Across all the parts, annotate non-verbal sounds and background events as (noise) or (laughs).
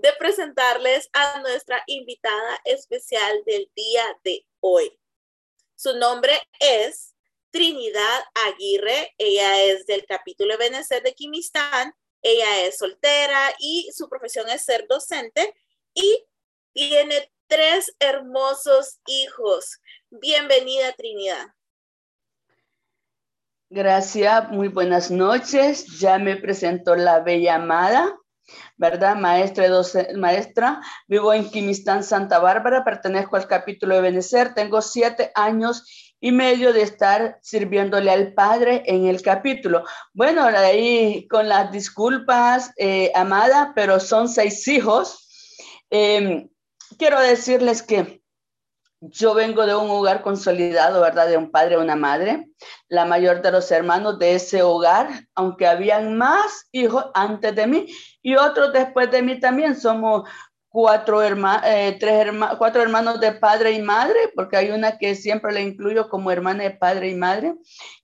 de presentarles a nuestra invitada especial del día de hoy. Su nombre es Trinidad Aguirre. Ella es del capítulo Benecer de Quimistán. Ella es soltera y su profesión es ser docente y tiene tres hermosos hijos. Bienvenida, Trinidad. Gracias, muy buenas noches. Ya me presentó la bella amada, ¿verdad? Maestra, maestra, vivo en Quimistán, Santa Bárbara, pertenezco al capítulo de Benecer, tengo siete años y medio de estar sirviéndole al Padre en el capítulo. Bueno, ahí con las disculpas, eh, amada, pero son seis hijos. Em, quiero decirles que yo vengo de un hogar consolidado, ¿verdad? De un padre y una madre, la mayor de los hermanos de ese hogar, aunque habían más hijos antes de mí y otros después de mí también. Somos cuatro, hermanos, eh, tres cuatro hermanos de padre y madre, porque hay una que siempre la incluyo como hermana de padre y madre.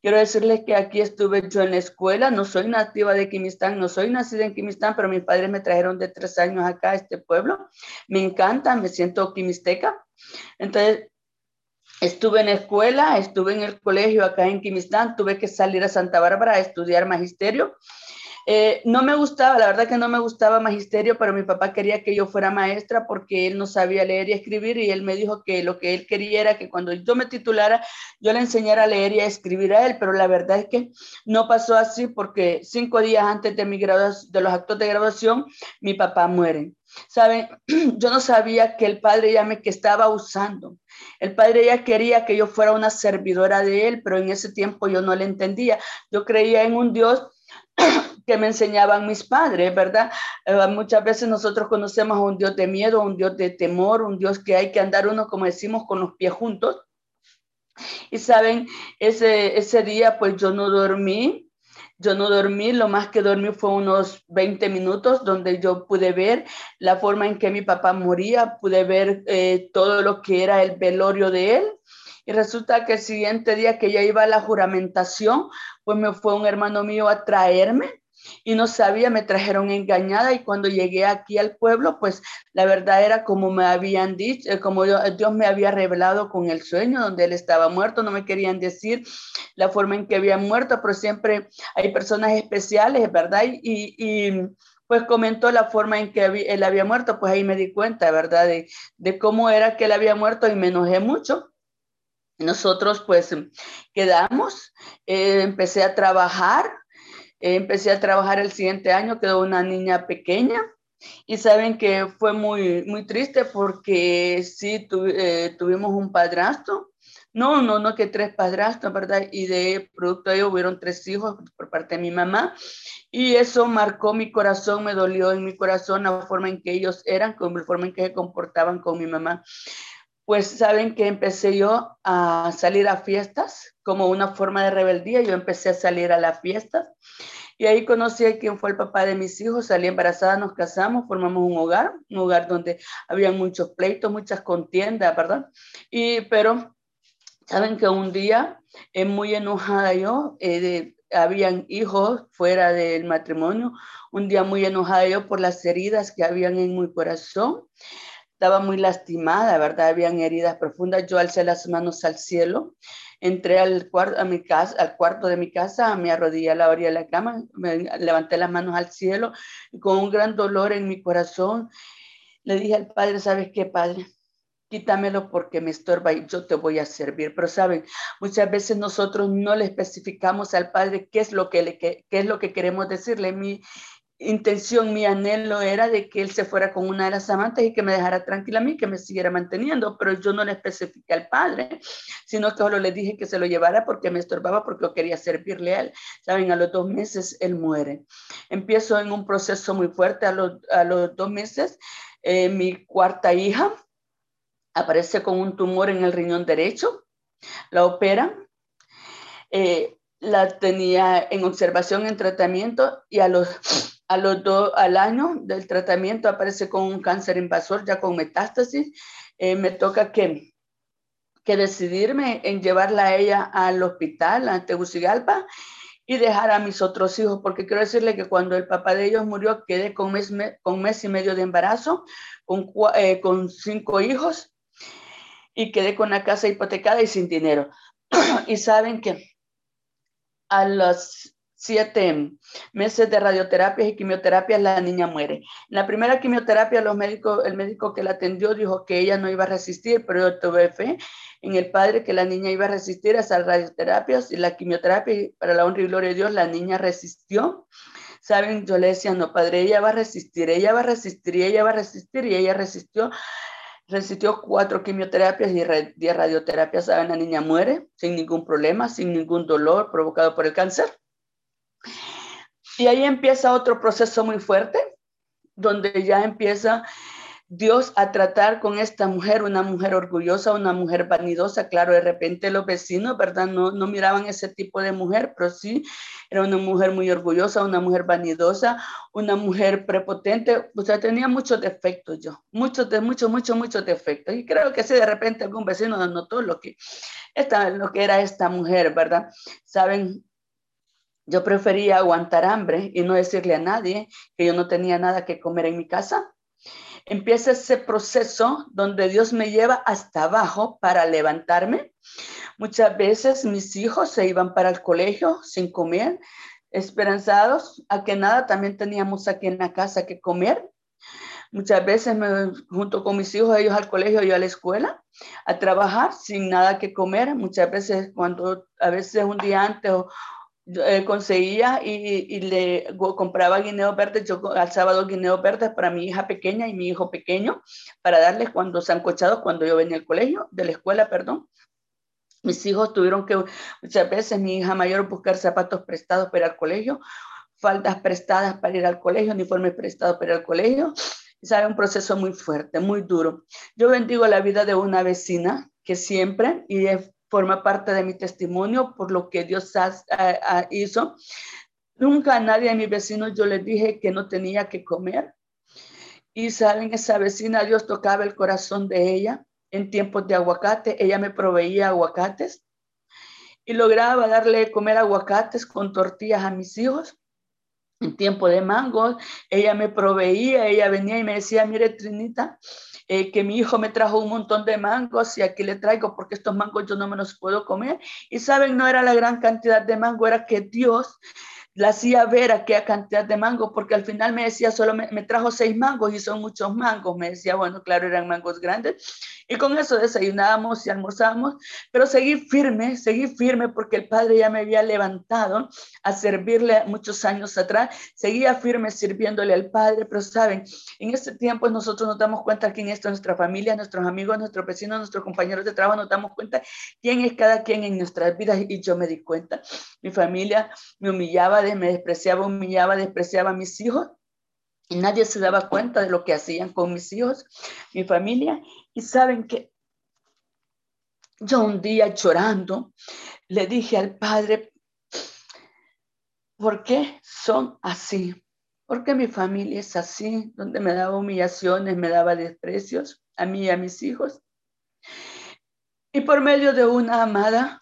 Quiero decirles que aquí estuve yo en la escuela, no soy nativa de Quimistán, no soy nacida en Quimistán, pero mis padres me trajeron de tres años acá a este pueblo. Me encanta, me siento quimisteca. Entonces, Estuve en escuela, estuve en el colegio acá en Quimistán, tuve que salir a Santa Bárbara a estudiar magisterio eh, no me gustaba, la verdad que no me gustaba magisterio, pero mi papá quería que yo fuera maestra porque él no sabía leer y escribir y él me dijo que lo que él quería era que cuando yo me titulara, yo le enseñara a leer y a escribir a él, pero la verdad es que no pasó así porque cinco días antes de, mi de los actos de graduación, mi papá muere. ¿Saben? (clears throat) Yo no sabía que el padre ya me que estaba usando. El padre ya quería que yo fuera una servidora de él, pero en ese tiempo yo no le entendía. Yo creía en un Dios que me enseñaban mis padres, ¿verdad? Eh, muchas veces nosotros conocemos a un Dios de miedo, un Dios de temor, un Dios que hay que andar uno, como decimos, con los pies juntos. Y saben, ese, ese día pues yo no dormí, yo no dormí, lo más que dormí fue unos 20 minutos donde yo pude ver la forma en que mi papá moría, pude ver eh, todo lo que era el velorio de él. Y resulta que el siguiente día que ya iba a la juramentación, pues me fue un hermano mío a traerme y no sabía, me trajeron engañada y cuando llegué aquí al pueblo, pues la verdad era como me habían dicho, eh, como Dios me había revelado con el sueño donde él estaba muerto, no me querían decir la forma en que había muerto, pero siempre hay personas especiales, ¿verdad? Y, pues comentó la forma en que él había muerto, pues ahí me di cuenta, ¿verdad? De, de cómo era que él había muerto y me enojé mucho. Nosotros pues quedamos, eh, empecé a trabajar, empecé a trabajar el siguiente año, quedó una niña pequeña y saben que fue muy, muy triste porque sí eh, tuvimos un padrastro. No, no, no, que tres padrastros, ¿verdad? Y de producto de ello hubieron tres hijos por parte de mi mamá. Y eso marcó mi corazón, me dolió en mi corazón la forma en que ellos eran, con la forma en que se comportaban con mi mamá. Pues saben que empecé yo a salir a fiestas como una forma de rebeldía. Yo empecé a salir a las fiestas y ahí conocí a quien fue el papá de mis hijos, salí embarazada, nos casamos, formamos un hogar, un hogar donde había muchos pleitos, muchas contiendas, ¿verdad? Y, pero, saben que un día, eh, muy enojada yo, eh, habían hijos fuera del matrimonio, un día muy enojada yo por las heridas que habían en mi corazón, estaba muy lastimada, ¿verdad? Habían heridas profundas, yo alcé las manos al cielo entré al cuarto, a mi casa, al cuarto de mi casa, me arrodillé a la orilla de la cama, me levanté las manos al cielo con un gran dolor en mi corazón le dije al Padre, ¿sabes qué, Padre? Quítamelo porque me estorba y yo te voy a servir. Pero saben, muchas veces nosotros no le especificamos al Padre qué es lo que, le, qué, qué es lo que queremos decirle. Intención, mi anhelo era de que él se fuera con una de las amantes y que me dejara tranquila a mí, que me siguiera manteniendo, pero yo no le especifiqué al padre, sino que solo le dije que se lo llevara porque me estorbaba, porque yo quería servirle a él. Saben, a los dos meses él muere. Empiezo en un proceso muy fuerte, a los, a los dos meses eh, mi cuarta hija aparece con un tumor en el riñón derecho, la operan. Eh, la tenía en observación, en tratamiento y a los a los dos al año del tratamiento aparece con un cáncer invasor, ya con metástasis. Eh, me toca que, que decidirme en llevarla a ella al hospital, a Tegucigalpa. y dejar a mis otros hijos, porque quiero decirle que cuando el papá de ellos murió, quedé con mes, con mes y medio de embarazo, con, eh, con cinco hijos, y quedé con la casa hipotecada y sin dinero. (clears throat) y saben que a los siete meses de radioterapia y quimioterapia, la niña muere. En la primera quimioterapia, los médicos, el médico que la atendió dijo que ella no iba a resistir, pero yo tuve fe en el padre que la niña iba a resistir a las radioterapias y la quimioterapia, para la honra y gloria de Dios, la niña resistió. Saben, yo le decía, no, padre, ella va a resistir, ella va a resistir, ella va a resistir, y ella resistió. Resistió cuatro quimioterapias y diez radioterapias. Saben, la niña muere sin ningún problema, sin ningún dolor provocado por el cáncer. Y ahí empieza otro proceso muy fuerte, donde ya empieza Dios a tratar con esta mujer, una mujer orgullosa, una mujer vanidosa. Claro, de repente los vecinos, ¿verdad? No, no miraban ese tipo de mujer, pero sí, era una mujer muy orgullosa, una mujer vanidosa, una mujer prepotente. O sea, tenía muchos defectos yo, muchos, de, muchos, muchos, muchos defectos. Y creo que si de repente algún vecino notó lo que, esta, lo que era esta mujer, ¿verdad? Saben, yo prefería aguantar hambre y no decirle a nadie que yo no tenía nada que comer en mi casa empieza ese proceso donde Dios me lleva hasta abajo para levantarme. Muchas veces mis hijos se iban para el colegio sin comer, esperanzados a que nada, también teníamos aquí en la casa que comer. Muchas veces me junto con mis hijos, ellos al colegio, yo a la escuela, a trabajar sin nada que comer. Muchas veces cuando a veces un día antes o, eh, conseguía y, le compraba guineos verdes, yo al sábado guineos verdes para mi hija pequeña y mi hijo pequeño, para darles cuando cochado, cuando yo venía al colegio, de la escuela, perdón. Mis hijos tuvieron que muchas veces mi hija mayor buscar zapatos prestados para ir al colegio, faldas prestadas para ir al colegio, uniformes prestados para ir al colegio. Sabe, un proceso muy fuerte, muy duro. Yo bendigo la vida de una vecina que siempre, y es forma parte de mi testimonio por lo que Dios hizo. Nunca a nadie de mis vecinos yo les dije que no tenía que comer. Y saben, esa vecina, Dios tocaba el corazón de ella en tiempos de aguacate. Ella me proveía aguacates y lograba darle comer aguacates con tortillas a mis hijos. En tiempo de mango, ella me proveía, ella venía y me decía, mire Trinita, eh, que mi hijo me trajo un montón de mangos y aquí le traigo porque estos mangos yo no me los puedo comer. Y saben, no era la gran cantidad de mango, era que Dios la hacía ver aquella cantidad de mangos, porque al final me decía, solo me, trajo seis mangos y son muchos mangos. Me decía, bueno, claro, eran mangos grandes. Y con eso desayunábamos y almorzábamos, pero seguí firme, seguí firme porque el Padre ya me había levantado a servirle muchos años atrás. Seguía firme sirviéndole al Padre, pero saben, en este tiempo nosotros nos damos cuenta quién es nuestra familia, nuestros amigos, nuestros vecinos, nuestros compañeros de trabajo, nos damos cuenta quién es cada quien en nuestras vidas y yo me di cuenta. Mi familia me humillaba me despreciaba, humillaba, despreciaba a mis hijos y nadie se daba cuenta de lo que hacían con mis hijos, mi familia. Y saben que yo un día llorando le dije al padre, ¿por qué son así? ¿Por qué mi familia es así? Donde me daba humillaciones, me daba desprecios a mí y a mis hijos. Y por medio de una amada,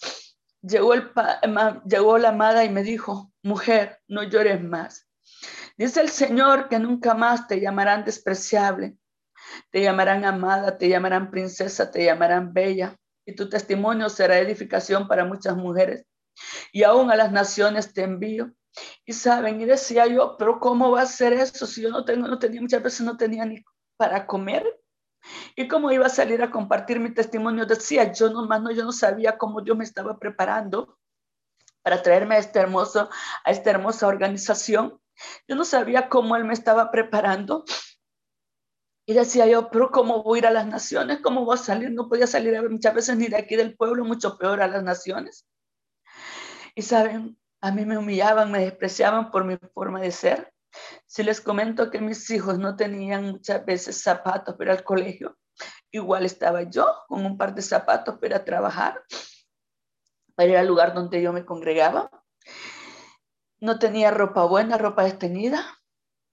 llegó, el, llegó la amada y me dijo, mujer, no llores más. Dice el Señor que nunca más te llamarán despreciable, te llamarán amada, te llamarán princesa, te llamarán bella, y tu testimonio será edificación para muchas mujeres. Y aún a las naciones te envío. Y saben, y decía yo, pero ¿cómo va a ser eso si yo no tengo, no tenía, muchas veces no tenía ni para comer? ¿Y cómo iba a salir a compartir mi testimonio? Decía, yo nomás no, yo no sabía cómo Dios me estaba preparando para traerme a, este hermoso, a esta hermosa organización. Yo no sabía cómo Él me estaba preparando. Y decía yo, pero ¿cómo voy a ir a las naciones? ¿Cómo voy a salir? No podía salir muchas veces ni de aquí del pueblo, mucho peor a las naciones. Y saben, a mí me humillaban, me despreciaban por mi forma de ser. Si les comento que mis hijos no tenían muchas veces zapatos para el colegio, igual estaba yo con un par de zapatos para trabajar, para ir al lugar donde yo me congregaba. No tenía ropa buena, ropa desteñida.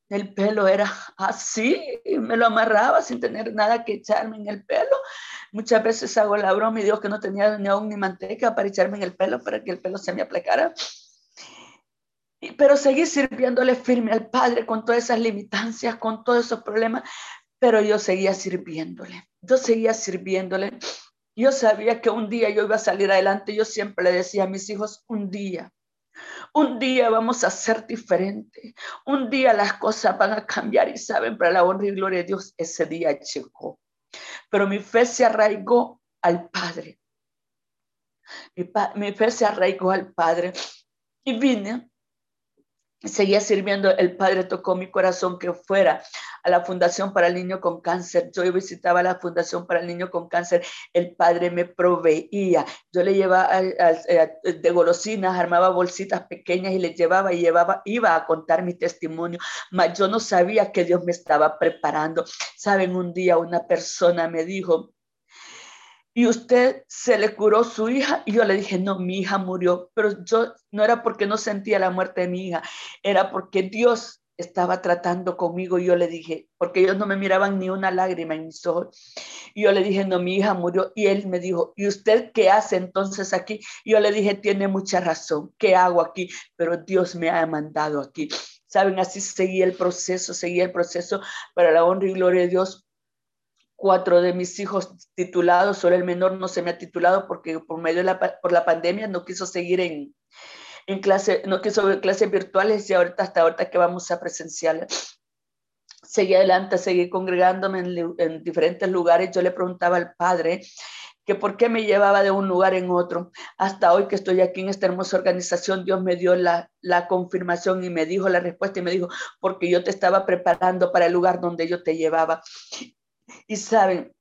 El pelo era así, me lo amarraba sin tener nada que echarme en el pelo. Muchas veces hago la broma y digo que no tenía ni aún ni manteca para echarme en el pelo para que el pelo se me aplicara. pero seguí sirviéndole firme al Padre con todas esas limitancias, con todos esos problemas, pero yo seguía sirviéndole, yo seguía sirviéndole. Yo sabía que un día yo iba a salir adelante, yo siempre le decía a mis hijos, un día, un día vamos a ser diferente. Un día las cosas van a cambiar y saben, para la honra y gloria de Dios, ese día llegó. Pero mi fe se arraigó al Padre. Mi, mi fe se arraigó al Padre. Y vine seguía sirviendo, el Padre tocó mi corazón que fuera a la Fundación para el Niño con Cáncer. Yo visitaba la Fundación para el Niño con Cáncer, el Padre me proveía. Yo le llevaba eh, de golosinas, armaba bolsitas pequeñas y le llevaba y llevaba, iba a contar mi testimonio, mas yo no sabía que Dios me estaba preparando. Saben, un día una persona me dijo, y usted se le curó su hija y yo le dije, no, mi hija murió, pero yo no era porque no sentía la muerte de mi hija, era porque Dios estaba tratando conmigo y yo le dije, porque ellos no me miraban ni una lágrima en mis ojos. Y yo le dije, no, mi hija murió. Y él me dijo, ¿y usted qué hace entonces aquí? Y yo le dije, tiene mucha razón, ¿qué hago aquí? Pero Dios me ha mandado aquí. Saben, así seguí el proceso, seguí el proceso para la honra y gloria de Dios cuatro de mis hijos titulados, solo el menor no se me ha titulado porque por medio de la, por la pandemia no quiso seguir en, en clase, no quiso clases virtuales y ahorita hasta ahorita que vamos a presenciales. Seguí adelante, seguí congregándome en, en diferentes lugares. Yo le preguntaba al padre que por qué me llevaba de un lugar en otro. Hasta hoy que estoy aquí en esta hermosa organización, Dios me dio la, la, confirmación y me dijo la respuesta y me dijo, porque yo te estaba preparando para el lugar donde yo te llevaba. Y saben,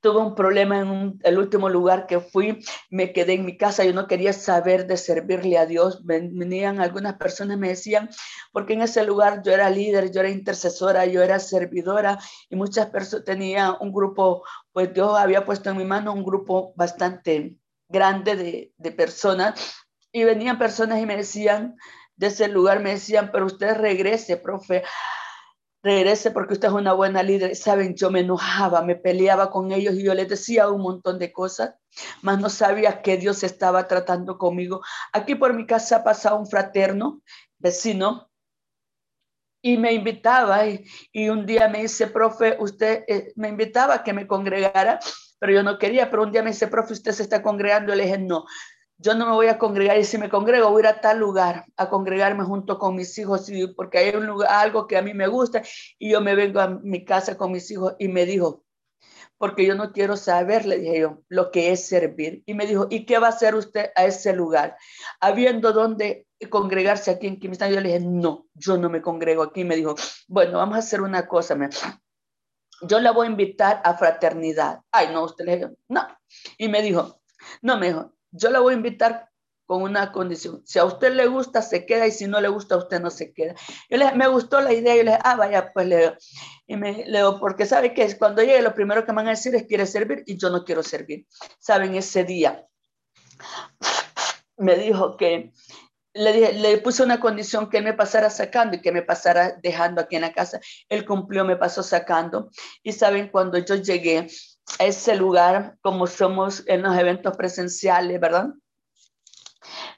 tuve un problema en el último lugar que fui, me quedé en mi casa, yo no quería saber de servirle a Dios. Venían algunas personas, me decían, porque en ese lugar yo era líder, yo era intercesora, yo era servidora y muchas personas, tenía un grupo, pues Dios había puesto en mi mano un grupo bastante grande de, de personas y venían personas y me decían, de ese lugar me decían, pero usted regrese, profe, regrese porque usted es una buena líder. Saben, yo me enojaba, me peleaba con ellos y yo les decía un montón de cosas, mas no sabía que Dios estaba tratando conmigo. Aquí por mi casa pasaba un fraterno, vecino, y me invitaba y, un día me dice, profe, usted eh, me invitaba a que me congregara, pero yo no quería, pero un día me dice, profe, usted se está congregando. Le dije, no, yo no me voy a congregar y si me congrego voy a ir a tal lugar a congregarme junto con mis hijos porque hay un lugar, algo que a mí me gusta y yo me vengo a mi casa con mis hijos y me dijo, porque yo no quiero saber, le dije yo, lo que es servir. Y me dijo, ¿y qué va a hacer usted a ese lugar? Habiendo dónde congregarse aquí en Quimistán, yo le dije, no, yo no me congrego aquí. Me dijo, bueno, vamos a hacer una cosa. Yo la voy a invitar a fraternidad. Ay, no, usted le dijo, no. Y me dijo, no, me dijo, yo la voy a invitar con una condición. Si a usted le gusta, se queda y si no le gusta, usted no se queda. Yo le, me gustó la idea y le dije, ah, vaya, pues le Y me leo, porque sabe que cuando llegue lo primero que van a decir es quiere servir y yo no quiero servir. Saben, ese día me dijo que le, dije, le puse una condición que él me pasara sacando y que me pasara dejando aquí en la casa. Él cumplió, me pasó sacando. Y saben, cuando yo llegué, ese lugar, como somos en los eventos presenciales, ¿verdad?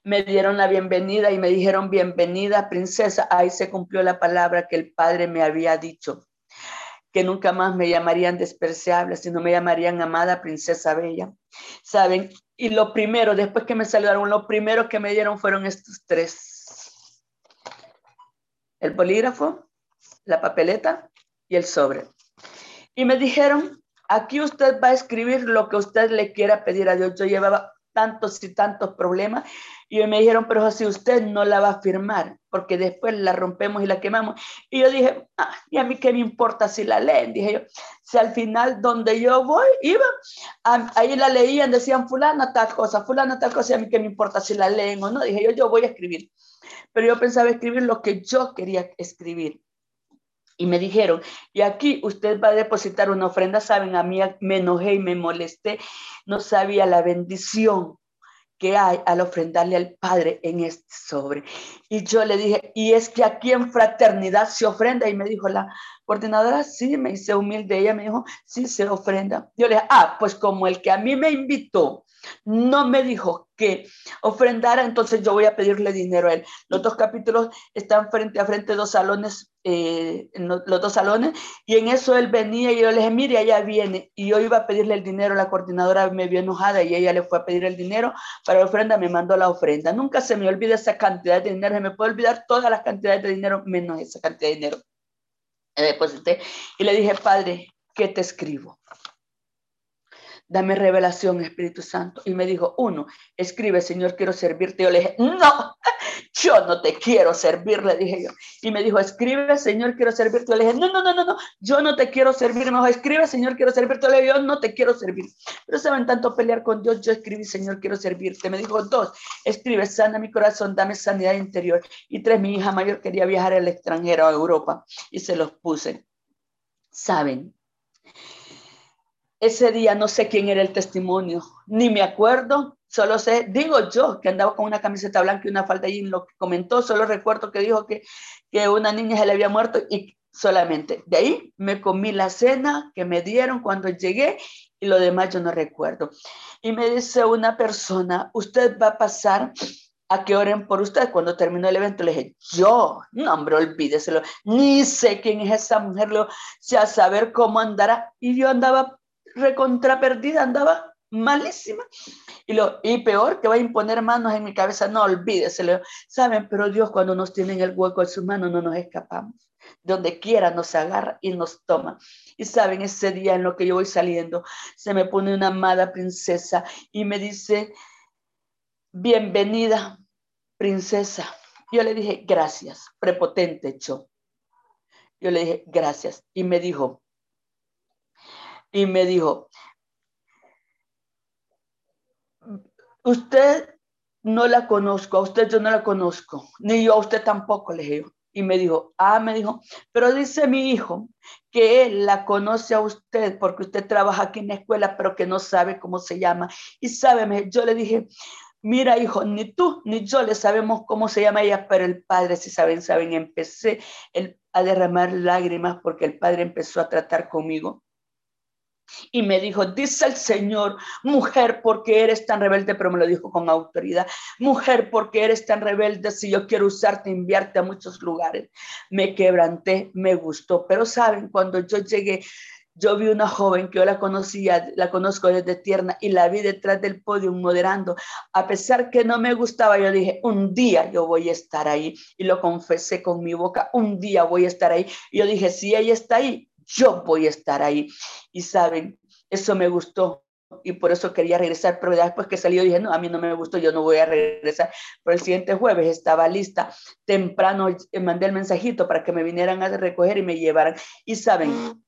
Me dieron la bienvenida y me dijeron, bienvenida, princesa. Ahí se cumplió la palabra que el Padre me había dicho, que nunca más me llamarían despreciable, sino me llamarían amada princesa bella. ¿Saben? Y lo primero, después que me saludaron, lo primero que me dieron fueron estos tres. El bolígrafo, la papeleta y el sobre. Y me dijeron, Aquí usted va a escribir lo que usted le quiera pedir a Dios. Yo llevaba tantos y tantos problemas y me dijeron, pero si usted no la va a firmar, porque después la rompemos y la quemamos. Y yo dije, ah, ¿y a mí qué me importa si la leen? Dije yo, si al final donde yo voy, iba, ahí la leían, decían fulana tal cosa, fulana tal cosa, y a mí qué me importa si la leen o no. Dije yo, yo voy a escribir. Pero yo pensaba escribir lo que yo quería escribir. Y me dijeron, y aquí usted va a depositar una ofrenda, saben, a mí me enojé y me molesté, no sabía la bendición que hay al ofrendarle al Padre en este sobre. Y yo le dije, y es que aquí en fraternidad se ofrenda. Y me dijo la coordinadora, sí, me hice humilde. Ella me dijo, sí, se ofrenda. Yo le dije, ah, pues como el que a mí me invitó no me dijo que ofrendara, entonces yo voy a pedirle dinero a él. Los dos capítulos están frente a frente, dos salones, eh, los dos salones, y en eso él venía y yo le dije, mire, allá viene, y yo iba a pedirle el dinero, la coordinadora me vio enojada y ella le fue a pedir el dinero para la ofrenda, me mandó la ofrenda. Nunca se me olvida esa cantidad de dinero, se me puede olvidar todas las cantidades de dinero, menos esa cantidad de dinero. y le dije, padre, ¿qué te escribo? Dame revelación, Espíritu Santo. Y me dijo, uno, escribe, Señor, quiero servirte. Yo le dije, no, (laughs) yo no te quiero servir, le dije yo. Y me dijo, escribe, Señor, quiero servirte. Yo le dije, no, no, no, no, no, yo no te quiero servir. Me dijo, escribe, Señor, quiero servirte. Le dije, yo no te quiero servir. Pero saben tanto pelear con Dios, yo escribí, Señor, quiero servirte. Me dijo, dos, escribe, sana mi corazón, dame sanidad interior. Y tres, mi hija mayor quería viajar al extranjero, a Europa, y se los puse. Saben, ese día no sé quién era el testimonio, ni me acuerdo, solo sé, digo yo, que andaba con una camiseta blanca y una falda y lo que comentó, solo recuerdo que dijo que, que una niña se le había muerto y solamente. De ahí me comí la cena que me dieron cuando llegué y lo demás yo no recuerdo. Y me dice una persona, usted va a pasar a que oren por usted cuando terminó el evento. Le dije, yo, no, hombre, olvídeselo, ni sé quién es esa mujer, lo, a saber cómo andará. Y yo andaba recontra perdida, andaba malísima. Y, lo, y peor, que va a imponer manos en mi cabeza, no olvídese, saben, pero Dios cuando nos tiene en el hueco de sus manos no nos escapamos. Donde quiera nos agarra y nos toma. Y saben, ese día en lo que yo voy saliendo, se me pone una amada princesa y me dice, bienvenida, princesa. Yo le dije, gracias, prepotente yo. Yo le dije, gracias. Y me dijo, y me dijo, usted no la conozco, a usted yo no la conozco, ni yo a usted tampoco, le dije. Y me dijo, ah, me dijo, pero dice mi hijo que él la conoce a usted porque usted trabaja aquí en la escuela, pero que no sabe cómo se llama. Y sábeme, yo le dije, mira hijo, ni tú ni yo le sabemos cómo se llama ella, pero el padre si saben, saben, empecé a derramar lágrimas porque el padre empezó a tratar conmigo y me dijo, dice el Señor, mujer, porque eres tan rebelde, pero me lo dijo con autoridad, mujer, porque eres tan rebelde, si yo quiero usarte, enviarte a muchos lugares. Me quebranté, me gustó, pero saben, cuando yo llegué, yo vi una joven que yo la conocía, la conozco desde tierna y la vi detrás del podio moderando. A pesar que no me gustaba, yo dije, un día yo voy a estar ahí. Y lo confesé con mi boca, un día voy a estar ahí. Y yo dije, si ella está ahí, yo voy a estar ahí. Y saben, eso me gustó y por eso quería regresar, pero después que salió dije, no, a mí no me gustó, yo no voy a regresar. Pero el siguiente jueves estaba lista, temprano eh, mandé el mensajito para que me vinieran a recoger y me llevaran. Y saben,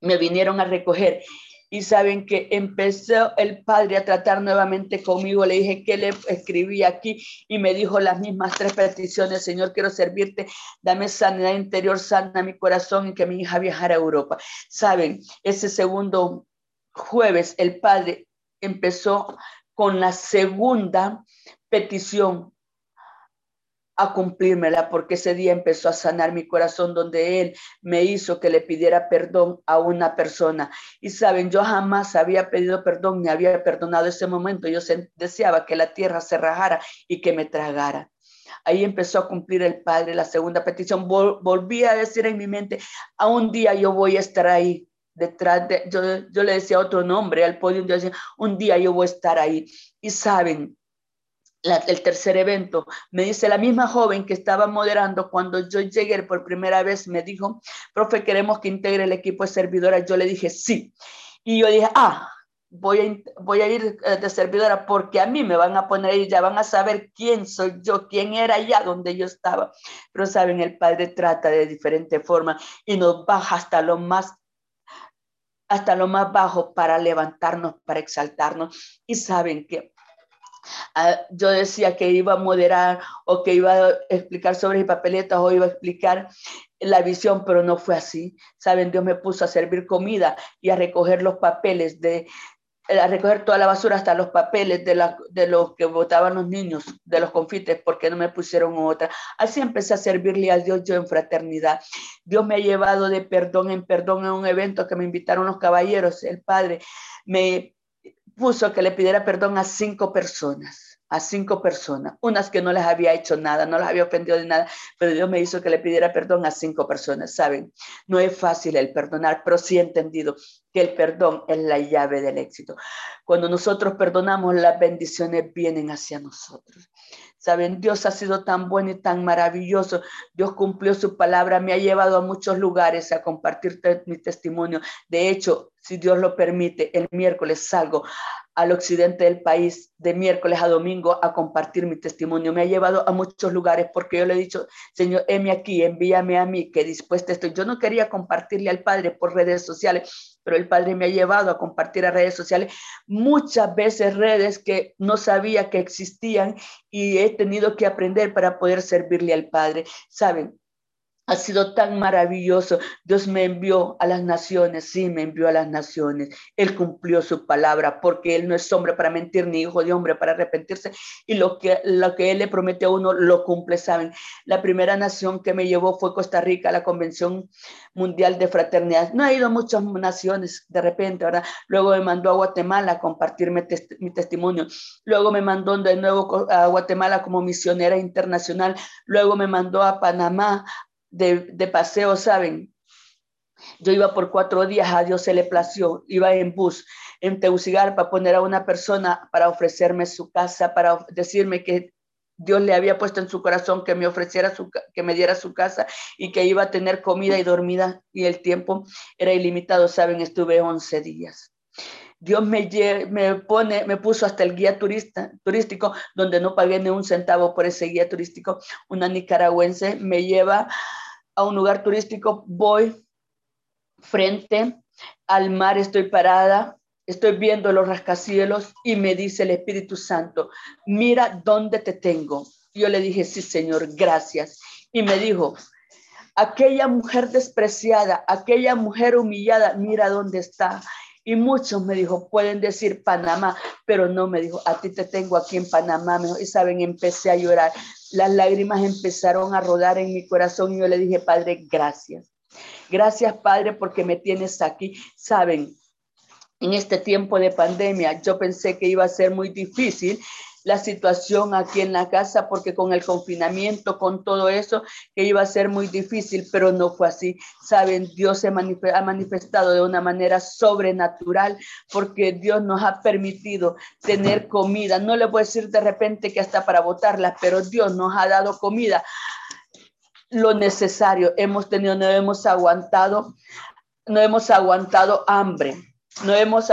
me vinieron a recoger y saben que empezó el padre a tratar nuevamente conmigo. Le dije que le escribí aquí y me dijo las mismas tres peticiones. Señor, quiero servirte. Dame sanidad interior, sana mi corazón y que mi hija viajara a Europa. Saben, ese segundo jueves el padre empezó con la segunda petición a cumplírmela, porque ese día empezó a sanar mi corazón donde Él me hizo que le pidiera perdón a una persona. Y saben, yo jamás había pedido perdón ni había perdonado ese momento. Yo deseaba que la tierra se rajara y que me tragara. Ahí empezó a cumplir el Padre la segunda petición. volví a decir en mi mente, a un día yo voy a estar ahí. Detrás de, yo, yo le decía otro nombre al podio, yo decía, un día yo voy a estar ahí. Y saben, el tercer evento, me dice la misma joven que estaba moderando cuando yo llegué por primera vez, me dijo, profe, queremos que integre el equipo de servidora. Yo le dije, sí. Y yo dije, ah, voy a, voy a ir eh, de servidora porque a mí me van a poner y ya van a saber quién soy yo, quién era allá donde yo estaba. Pero saben, el Padre trata de diferente forma y nos baja hasta lo más hasta lo más bajo para levantarnos, para exaltarnos. Y saben que yo decía que iba a moderar o que iba a explicar sobre papeletas o iba a explicar la visión, pero no fue así. Saben, Dios me puso a servir comida y a recoger los papeles de a recoger toda la basura hasta los papeles de los que votaban los niños, de los confites, porque no me pusieron otra. Así empecé a servirle a Dios yo en fraternidad. Dios me ha llevado de perdón en perdón en un evento que me invitaron los caballeros. El Padre me puso que le pidiera perdón a cinco personas a cinco personas, unas que no les había hecho nada, no les había ofendido de nada, pero Dios me hizo que le pidiera perdón a cinco personas, ¿saben? No es fácil el perdonar, pero sí he entendido que el perdón es la llave del éxito. Cuando nosotros perdonamos, las bendiciones vienen hacia nosotros. Saben, Dios ha sido tan bueno y tan maravilloso. Dios cumplió su palabra, me ha llevado a muchos lugares a compartir mi testimonio. De hecho, si Dios lo permite, el miércoles salgo al occidente del país de miércoles a domingo a compartir mi testimonio. Me ha llevado a muchos lugares porque yo le he dicho, Señor, heme aquí, envíame a mí, que dispuesta estoy. Yo no quería compartirle al Padre por redes sociales, pero el Padre me ha llevado a compartir a redes sociales muchas veces redes que no sabía que existían y he tenido que aprender para poder servirle al Padre. Saben, ha sido tan maravilloso. Dios me envió a las naciones, sí, me envió a las naciones. Él cumplió su palabra porque Él no es hombre para mentir ni hijo de hombre para arrepentirse. Y lo que, lo que Él le promete a uno lo cumple, ¿saben? La primera nación que me llevó fue Costa Rica, la Convención Mundial de Fraternidad. No ha ido a muchas naciones de repente, ¿verdad? Luego me mandó a Guatemala a compartirme mi testimonio. Luego me mandó de nuevo a Guatemala como misionera internacional. Luego me mandó a Panamá de, paseo, ¿saben? Yo iba por cuatro días, a Dios se le plació, iba en bus en Tegucigalpa, poner a una persona para ofrecerme su casa, para decirme que Dios le había puesto en su corazón que me ofreciera su, que me diera su casa y que iba a tener comida y dormida y el tiempo era ilimitado, saben, estuve 11 días. Dios me, me pone, me puso hasta el guía turista, turístico, donde no pagué ni un centavo por ese guía turístico. Una nicaragüense me lleva a un lugar turístico, voy frente al mar, estoy parada, estoy viendo los rascacielos y me dice el Espíritu Santo, mira dónde te tengo. Yo le dije, sí, Señor, gracias. Y me dijo, aquella mujer despreciada, aquella mujer humillada, mira dónde está. Y muchos me dijo, pueden decir Panamá, pero no me dijo, a ti te tengo aquí en Panamá. y saben, empecé a llorar. Las lágrimas empezaron a rodar en mi corazón y yo le dije, Padre, gracias. Gracias, Padre, porque me tienes aquí. Saben, en este tiempo de pandemia, yo pensé que iba a ser muy difícil la situación aquí en la casa, porque con el confinamiento, con todo eso, que iba a ser muy difícil, pero no fue así. Saben, Dios se ha manifestado de una manera sobrenatural, porque Dios nos ha permitido tener comida. No le a decir de repente que hasta para botarla, pero Dios nos ha dado comida lo necesario. Hemos tenido, no hemos aguantado, no hemos aguantado hambre no hemos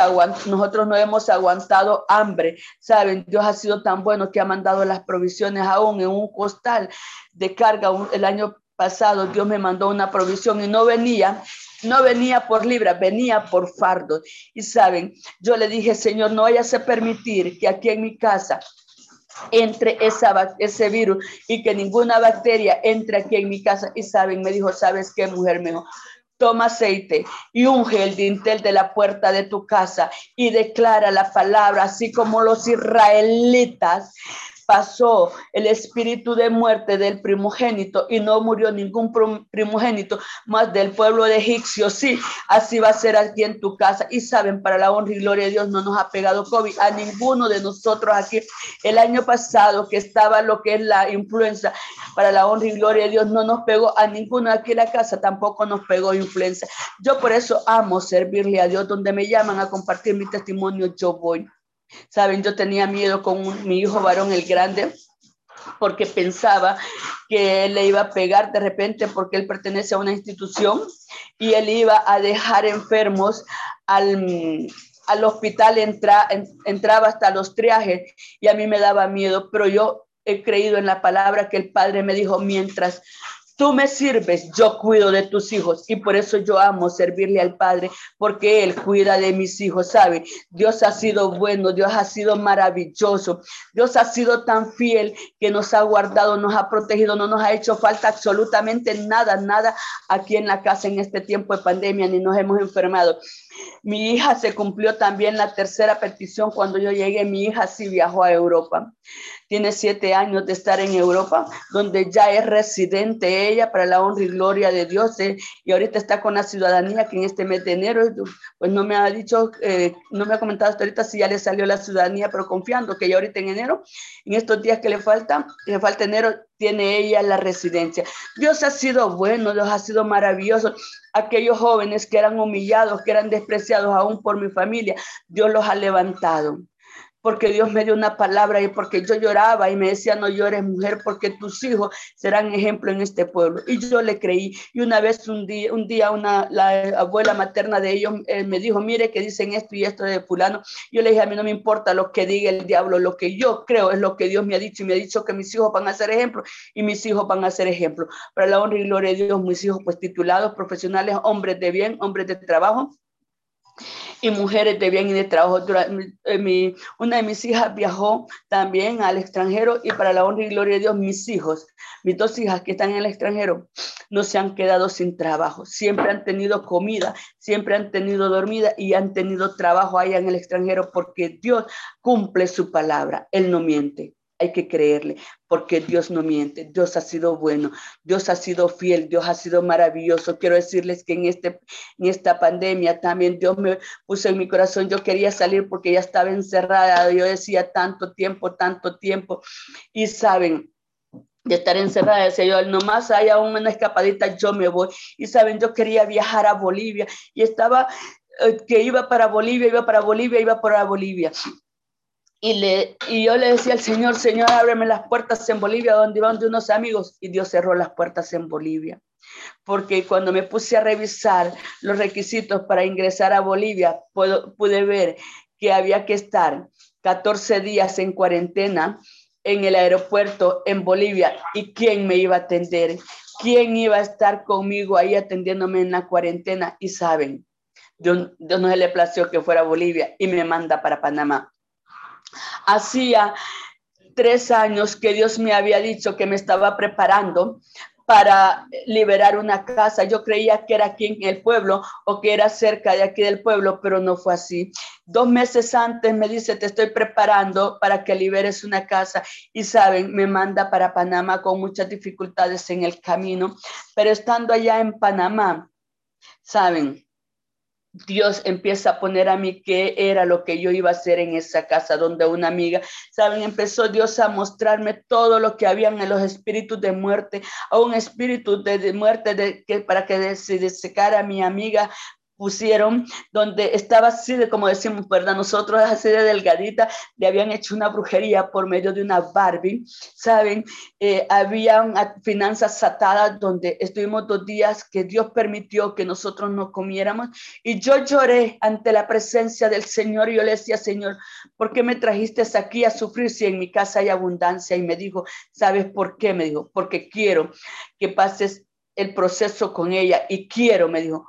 nosotros no hemos aguantado hambre. Saben, Dios ha sido tan bueno que ha mandado las provisiones aún en un costal de carga. el año pasado Dios me mandó una provisión y no venía, no venía por libra, venía por fardo. Y saben, yo le dije, Señor, no vayas a permitir que aquí en mi casa entre esa, ese virus y que ninguna bacteria entre aquí en mi casa. Y saben, me dijo, ¿sabes qué, mujer? Me toma aceite y unge el dintel de la puerta de tu casa y declara la palabra, así como los israelitas pasó el espíritu de muerte del primogénito y no murió ningún primogénito más del pueblo de egipcio. Sí, así va a ser aquí en tu casa. Y saben, para la honra y gloria de Dios no nos ha pegado COVID a ninguno de nosotros aquí. El año pasado que estaba lo que es la influenza, para la honra y gloria de Dios no nos pegó a ninguno aquí en la casa, tampoco nos pegó influenza. Yo por eso amo servirle a Dios. Donde me llaman a compartir mi testimonio, yo voy. Saben, yo tenía miedo con mi hijo varón, el grande, porque pensaba que él le iba a pegar de repente porque él pertenece a una institución y él iba a dejar enfermos al, al hospital, entra, entraba hasta los triajes y a mí me daba miedo, pero yo he creído en la palabra que el Padre me dijo, mientras Tú me sirves, yo cuido de tus hijos y por eso yo amo servirle al Padre, porque Él cuida de mis hijos, ¿sabe? Dios ha sido bueno, Dios ha sido maravilloso, Dios ha sido tan fiel que nos ha guardado, nos ha protegido, no nos ha hecho falta absolutamente nada, nada aquí en la casa en este tiempo de pandemia, ni nos hemos enfermado. Mi hija se cumplió también la tercera petición cuando yo llegué. Mi hija sí viajó a Europa. Tiene siete años de estar en Europa, donde ya es residente ella para la honra y gloria de Dios. Eh, y ahorita está con la ciudadanía que en este mes de enero, pues no me ha dicho, eh, no me ha comentado hasta ahorita si ya le salió la ciudadanía, pero confiando que ya ahorita en enero, en estos días que le falta, le falta enero, tiene ella la residencia. Dios ha sido bueno, Dios ha sido maravilloso. Aquellos jóvenes que eran humillados, que eran despreciados aún por mi familia, Dios los ha levantado porque Dios me dio una palabra y porque yo lloraba y me decía, no llores mujer, porque tus hijos serán ejemplo en este pueblo. Y yo le creí. Y una vez, un día, un día una, la abuela materna de ellos eh, me dijo, mire que dicen esto y esto de fulano. Yo le dije, a mí no me importa lo que diga el diablo, lo que yo creo es lo que Dios me ha dicho y me ha dicho que mis hijos van a ser ejemplo y mis hijos van a ser ejemplo. Para la honra y gloria de Dios, mis hijos pues titulados, profesionales, hombres de bien, hombres de trabajo y mujeres de bien y de trabajo. Eh, una de mis hijas viajó también al extranjero y para la honra y gloria de Dios, mis hijos, mis dos hijas que están en el extranjero, no se han quedado sin trabajo. Siempre han tenido comida, siempre han tenido dormida y han tenido trabajo allá en el extranjero porque Dios cumple su palabra. Él no miente hay que creerle, porque Dios no miente, Dios ha sido bueno, Dios ha sido fiel, Dios ha sido maravilloso. Quiero decirles que en, este, en esta pandemia también Dios me puso en mi corazón, yo quería salir porque ya estaba encerrada, yo decía tanto tiempo, tanto tiempo, y saben, de estar encerrada, decía yo, nomás haya una escapadita, yo me voy. Y saben, yo quería viajar a Bolivia y estaba eh, que iba para Bolivia, iba para Bolivia, iba para Bolivia. Y, le, y yo le decía al Señor, Señor, ábreme las puertas en Bolivia, donde iban de unos amigos. Y Dios cerró las puertas en Bolivia. Porque cuando me puse a revisar los requisitos para ingresar a Bolivia, pude ver que había que estar 14 días en cuarentena en el aeropuerto en Bolivia. ¿Y quién me iba a atender? ¿Quién iba a estar conmigo ahí atendiéndome en la cuarentena? Y saben, Dios, Dios no se le plació que fuera a Bolivia y me manda para Panamá. Hacía tres años que Dios me había dicho que me estaba preparando para liberar una casa. Yo creía que era aquí en el pueblo o que era cerca de aquí del pueblo, pero no fue así. Dos meses antes me dice, te estoy preparando para que liberes una casa. Y saben, me manda para Panamá con muchas dificultades en el camino, pero estando allá en Panamá, saben, Dios empieza a poner a mí qué era lo que yo iba a hacer en esa casa donde una amiga, saben, empezó Dios a mostrarme todo lo que habían en los espíritus de muerte, a un espíritu de, muerte de, que, para que se secara a mi amiga pusieron, donde estaba así de, como decimos, ¿verdad? Nosotros así de delgadita, le habían hecho una brujería por medio de una Barbie, ¿saben? Eh, habían finanzas atadas donde estuvimos dos días que Dios permitió que nosotros no comiéramos y yo lloré ante la presencia del Señor y yo le decía, Señor, ¿por qué me trajiste aquí a sufrir si en mi casa hay abundancia? Y me dijo, ¿sabes por qué? Me dijo, porque quiero que pases el proceso con ella y quiero, me dijo,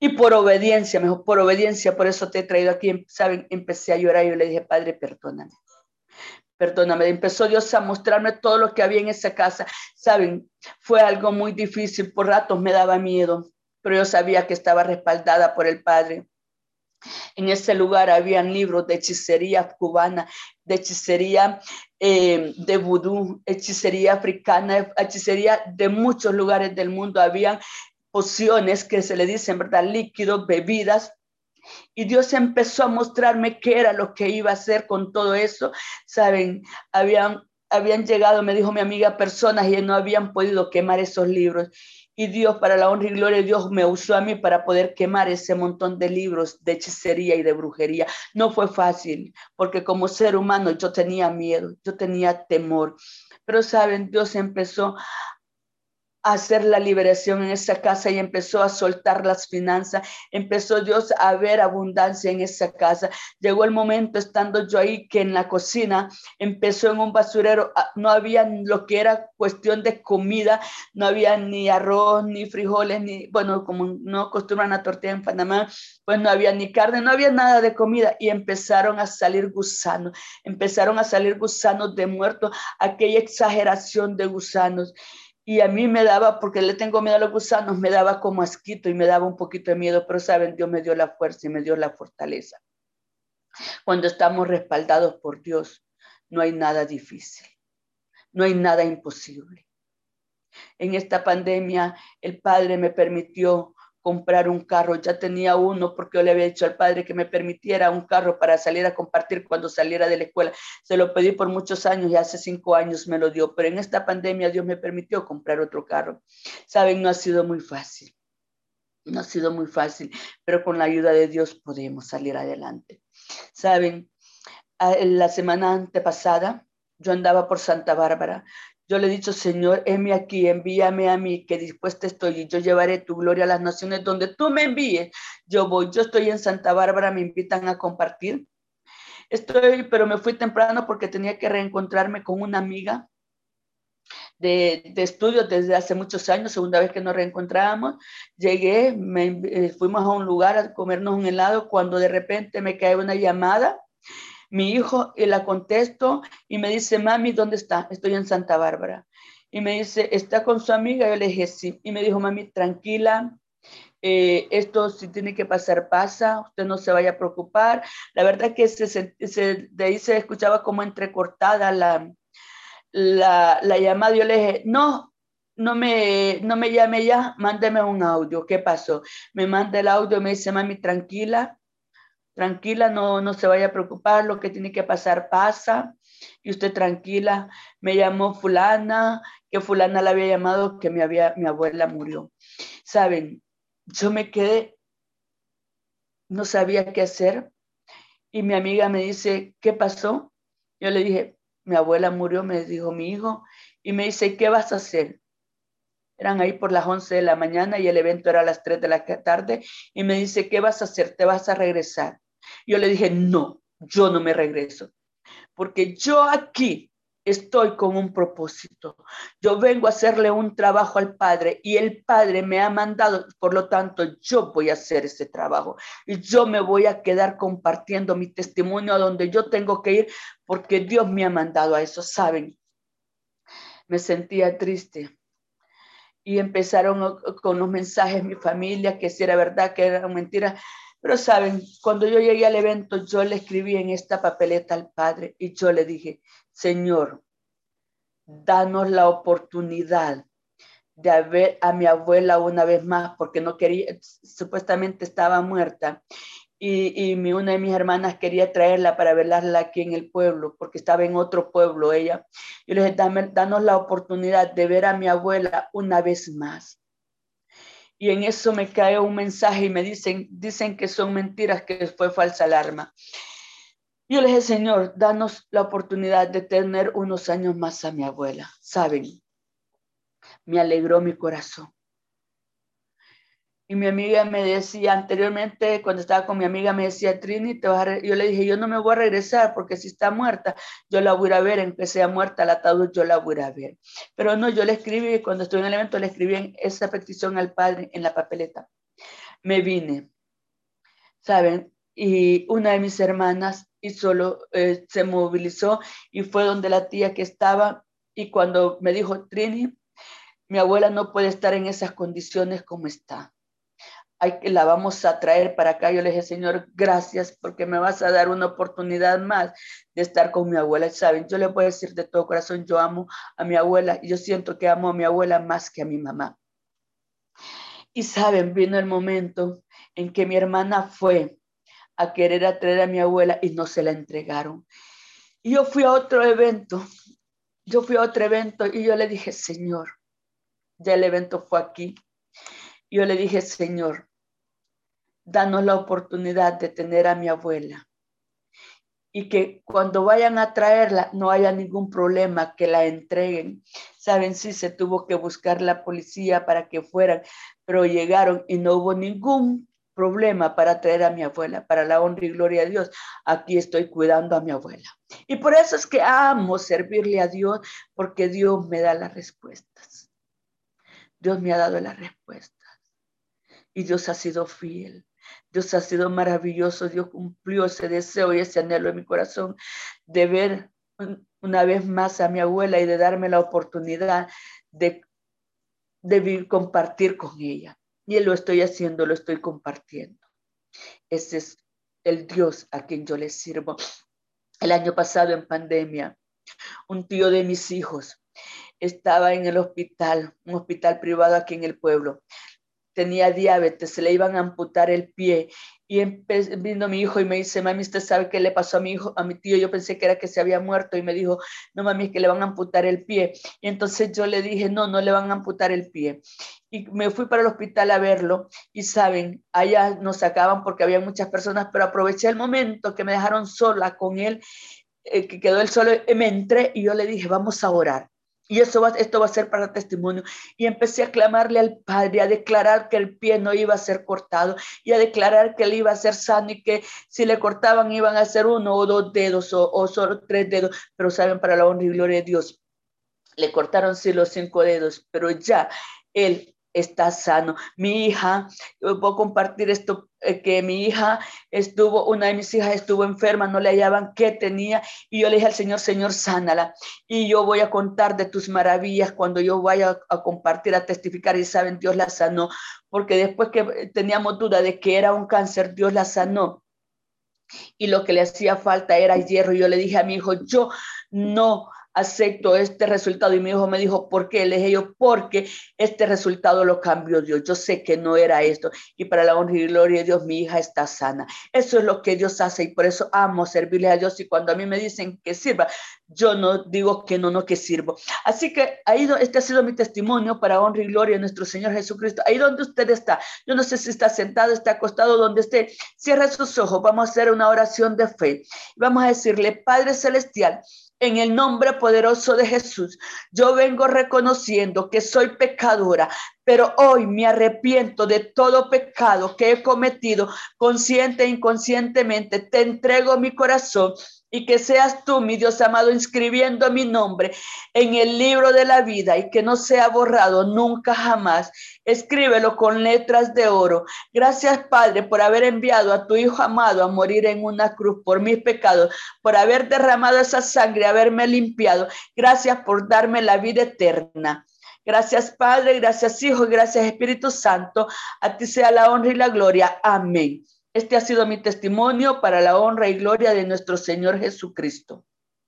y por obediencia, mejor por obediencia, por eso te he traído aquí, ¿saben? Empecé a llorar y yo le dije, Padre, perdóname. Perdóname, empezó Dios a mostrarme todo lo que había en esa casa. Saben, fue algo muy difícil, por ratos me daba miedo, pero yo sabía que estaba respaldada por el Padre. En ese lugar habían libros de hechicería cubana, de hechicería eh, de vudú, hechicería africana, hechicería de muchos lugares del mundo. Habían pociones que se le dicen, ¿verdad? Líquidos, bebidas. Y Dios empezó a mostrarme qué era lo que iba a hacer con todo eso. Saben, habían, habían llegado, me dijo mi amiga, personas y no habían podido quemar esos libros. Y Dios, para la honra y gloria de Dios, me usó a mí para poder quemar ese montón de libros de hechicería y de brujería. No fue fácil, porque como ser humano yo tenía miedo, yo tenía temor. Pero saben, Dios empezó hacer la liberación en esa casa y empezó a soltar las finanzas, empezó Dios a ver abundancia en esa casa. Llegó el momento, estando yo ahí, que en la cocina empezó en un basurero, ah, no había lo que era cuestión de comida, no había ni arroz, ni frijoles, ni, bueno, como no acostumbran a tortilla en Panamá, pues no había ni carne, no había nada de comida. Y empezaron a salir gusanos, empezaron a salir gusanos de muertos, aquella exageración de gusanos y a mí me daba, porque le tengo miedo a los gusanos, me daba como asquito y me daba un poquito de miedo, pero saben, Dios me dio la fuerza y me dio la fortaleza. Cuando estamos respaldados por Dios, no hay nada difícil, no hay nada imposible. En esta pandemia, el Padre me permitió comprar un carro. Ya tenía uno porque yo le había dicho al padre que me permitiera un carro para salir a compartir cuando saliera de la escuela. Se lo pedí por muchos años y hace cinco años me lo dio, pero en esta pandemia Dios me permitió comprar otro carro. Saben, no ha sido muy fácil. No ha sido muy fácil, pero con la ayuda de Dios podemos salir adelante. Saben, la semana antepasada yo andaba por Santa Bárbara. Yo le he dicho, Señor, heme aquí, envíame a mí, que dispuesta estoy y yo llevaré tu gloria a las naciones donde tú me envíes. Yo voy, yo estoy en Santa Bárbara, me invitan a compartir. Estoy, pero me fui temprano porque tenía que reencontrarme con una amiga de, de, estudios desde hace muchos años, segunda vez que nos reencontrábamos. Llegué, eh, fuimos a un lugar a comernos un helado cuando de repente me cae una llamada mi hijo y la contesto y me dice, mami, ¿dónde está? Estoy en Santa Bárbara. Y me dice, ¿está con su amiga? Yo le dije, sí. Y me dijo, mami, tranquila, eh, esto si tiene que pasar, pasa, usted no se vaya a preocupar. La verdad que se, de ahí se escuchaba como entrecortada la, la, la llamada. Yo le dije, no, no me, no me llame ya, mándeme un audio. ¿Qué pasó? Me manda el audio, me dice, mami, tranquila, tranquila, no, no se vaya a preocupar, lo que tiene que pasar pasa. Y usted tranquila, me llamó fulana, que fulana la había llamado, que mi, había, mi abuela murió. Saben, yo me quedé, no sabía qué hacer. Y mi amiga me dice, ¿qué pasó? Yo le dije, mi abuela murió, me dijo mi hijo, y me dice, ¿qué vas a hacer? Eran ahí por las 11 de la mañana y el evento era a las 3 de la tarde, y me dice, ¿qué vas a hacer? ¿Te vas a regresar? Yo le dije, no, yo no me regreso, porque yo aquí estoy con un propósito. Yo vengo a hacerle un trabajo al Padre y el Padre me ha mandado, por lo tanto, yo voy a hacer ese trabajo y yo me voy a quedar compartiendo mi testimonio a donde yo tengo que ir porque Dios me ha mandado a eso, ¿saben? Me sentía triste y empezaron con los mensajes mi familia que si era verdad, que era mentira. Pero saben, cuando yo llegué al evento, yo le escribí en esta papeleta al Padre y yo le dije, Señor, danos la oportunidad de ver a mi abuela una vez más, porque no quería, supuestamente estaba muerta. Y, y mi, una de mis hermanas quería traerla para velarla aquí en el pueblo, porque estaba en otro pueblo ella. Y le dije, danos la oportunidad de ver a mi abuela una vez más y en eso me cae un mensaje y me dicen, dicen que son mentiras, que fue falsa alarma. Yo le dije, Señor, danos la oportunidad de tener unos años más a mi abuela. Saben, me alegró mi corazón. Y mi amiga me decía anteriormente, cuando estaba con mi amiga, me decía, Trini, te vas yo le dije, yo no me voy a regresar porque si está muerta, yo la voy a ver, en que sea muerta la ataúd, yo la voy a ver. Pero no, yo le escribí, cuando estuve en el evento, le escribí esa petición al padre en la papeleta. Me vine, ¿saben? Y una de mis hermanas y solo eh, se movilizó y fue donde la tía que estaba y cuando me dijo, Trini, mi abuela no puede estar en esas condiciones como está hay la vamos a traer para acá. Yo le dije, Señor, gracias porque me vas a dar una oportunidad más de estar con mi abuela. Saben, yo le voy a decir de todo corazón, yo amo a mi abuela y yo siento que amo a mi abuela más que a mi mamá. Y saben, vino el momento en que mi hermana fue a querer atraer a mi abuela y no se la entregaron. Y yo fui a otro evento, yo fui a otro evento y yo le dije, Señor, ya el evento fue aquí. Yo le dije, Señor, danos la oportunidad de tener a mi abuela y que cuando vayan a traerla no haya ningún problema, que la entreguen. Saben, sí, se tuvo que buscar la policía para que fueran, pero llegaron y no hubo ningún problema para traer a mi abuela, para la honra y gloria de Dios. Aquí estoy cuidando a mi abuela. Y por eso es que amo servirle a Dios, porque Dios me da las respuestas. Dios me ha dado las respuestas. Y Dios ha sido fiel. Dios ha sido maravilloso, Dios cumplió ese deseo y ese anhelo en mi corazón de ver una vez más a mi abuela y de darme la oportunidad de, de compartir con ella. Y lo estoy haciendo, lo estoy compartiendo. Ese es el Dios a quien yo le sirvo. El año pasado en pandemia, un tío de mis hijos estaba en el hospital, un hospital privado aquí en el pueblo. Tenía diabetes, se le iban a amputar el pie y vino mi hijo y me dice, mami, ¿usted sabe qué le pasó a mi hijo, a mi tío? Yo pensé que era que se había muerto y me dijo, no, mami, es que le van a amputar el pie. Y entonces yo le dije, no, no le van a amputar el pie. Y me fui para el hospital a verlo y saben, allá nos sacaban porque había muchas personas, pero aproveché el momento que me dejaron sola con él, eh, que quedó él solo, y me entré y yo le dije, vamos a orar. Y eso va, esto va a ser para testimonio. Y empecé a clamarle al Padre, a declarar que el pie no iba a ser cortado y a declarar que él iba a ser sano y que si le cortaban iban a ser uno o dos dedos o, o solo tres dedos. Pero saben, para la honra y gloria de Dios, le cortaron sí los cinco dedos, pero ya él está sano. Mi hija, voy a compartir esto, eh, que mi hija estuvo, una de mis hijas estuvo enferma, no le hallaban qué tenía, y yo le dije al Señor, Señor, sánala. Y yo voy a contar de tus maravillas cuando yo vaya a, compartir, a testificar, y saben, Dios la sanó, porque después que teníamos duda de que era un cáncer, Dios la sanó. Y lo que le hacía falta era hierro. Yo le dije a mi hijo, yo no acepto este resultado. Y mi hijo me dijo, ¿por qué? Le dije yo, porque este resultado lo cambió Dios. Yo sé que no era esto. Y para la honra y gloria de Dios, mi hija está sana. Eso es lo que Dios hace y por eso amo servirle a Dios. Y cuando a mí me dicen que sirva, yo no digo que no, no que sirvo. Así que ahí, este ha sido mi testimonio para honra y gloria de nuestro Señor Jesucristo. Ahí donde usted está, yo no sé si está sentado, está acostado, donde esté, cierra sus ojos. Vamos a hacer una oración de fe. Vamos a decirle, Padre Celestial, en el nombre poderoso de Jesús, yo vengo reconociendo que soy pecadora, pero hoy me arrepiento de todo pecado que he cometido consciente e inconscientemente. Te entrego mi corazón y que seas tú, mi Dios amado, inscribiendo mi nombre en el libro de la vida y que no sea borrado nunca jamás. Escríbelo con letras de oro. Gracias, Padre, por haber enviado a tu Hijo amado a morir en una cruz por mis pecados, por haber derramado esa sangre, haberme limpiado. Gracias por darme la vida eterna. Gracias, Padre, gracias, Hijo, gracias, Espíritu Santo. A ti sea la honra y la gloria. Amén. Este ha sido mi testimonio para la honra y gloria de nuestro Señor Jesucristo.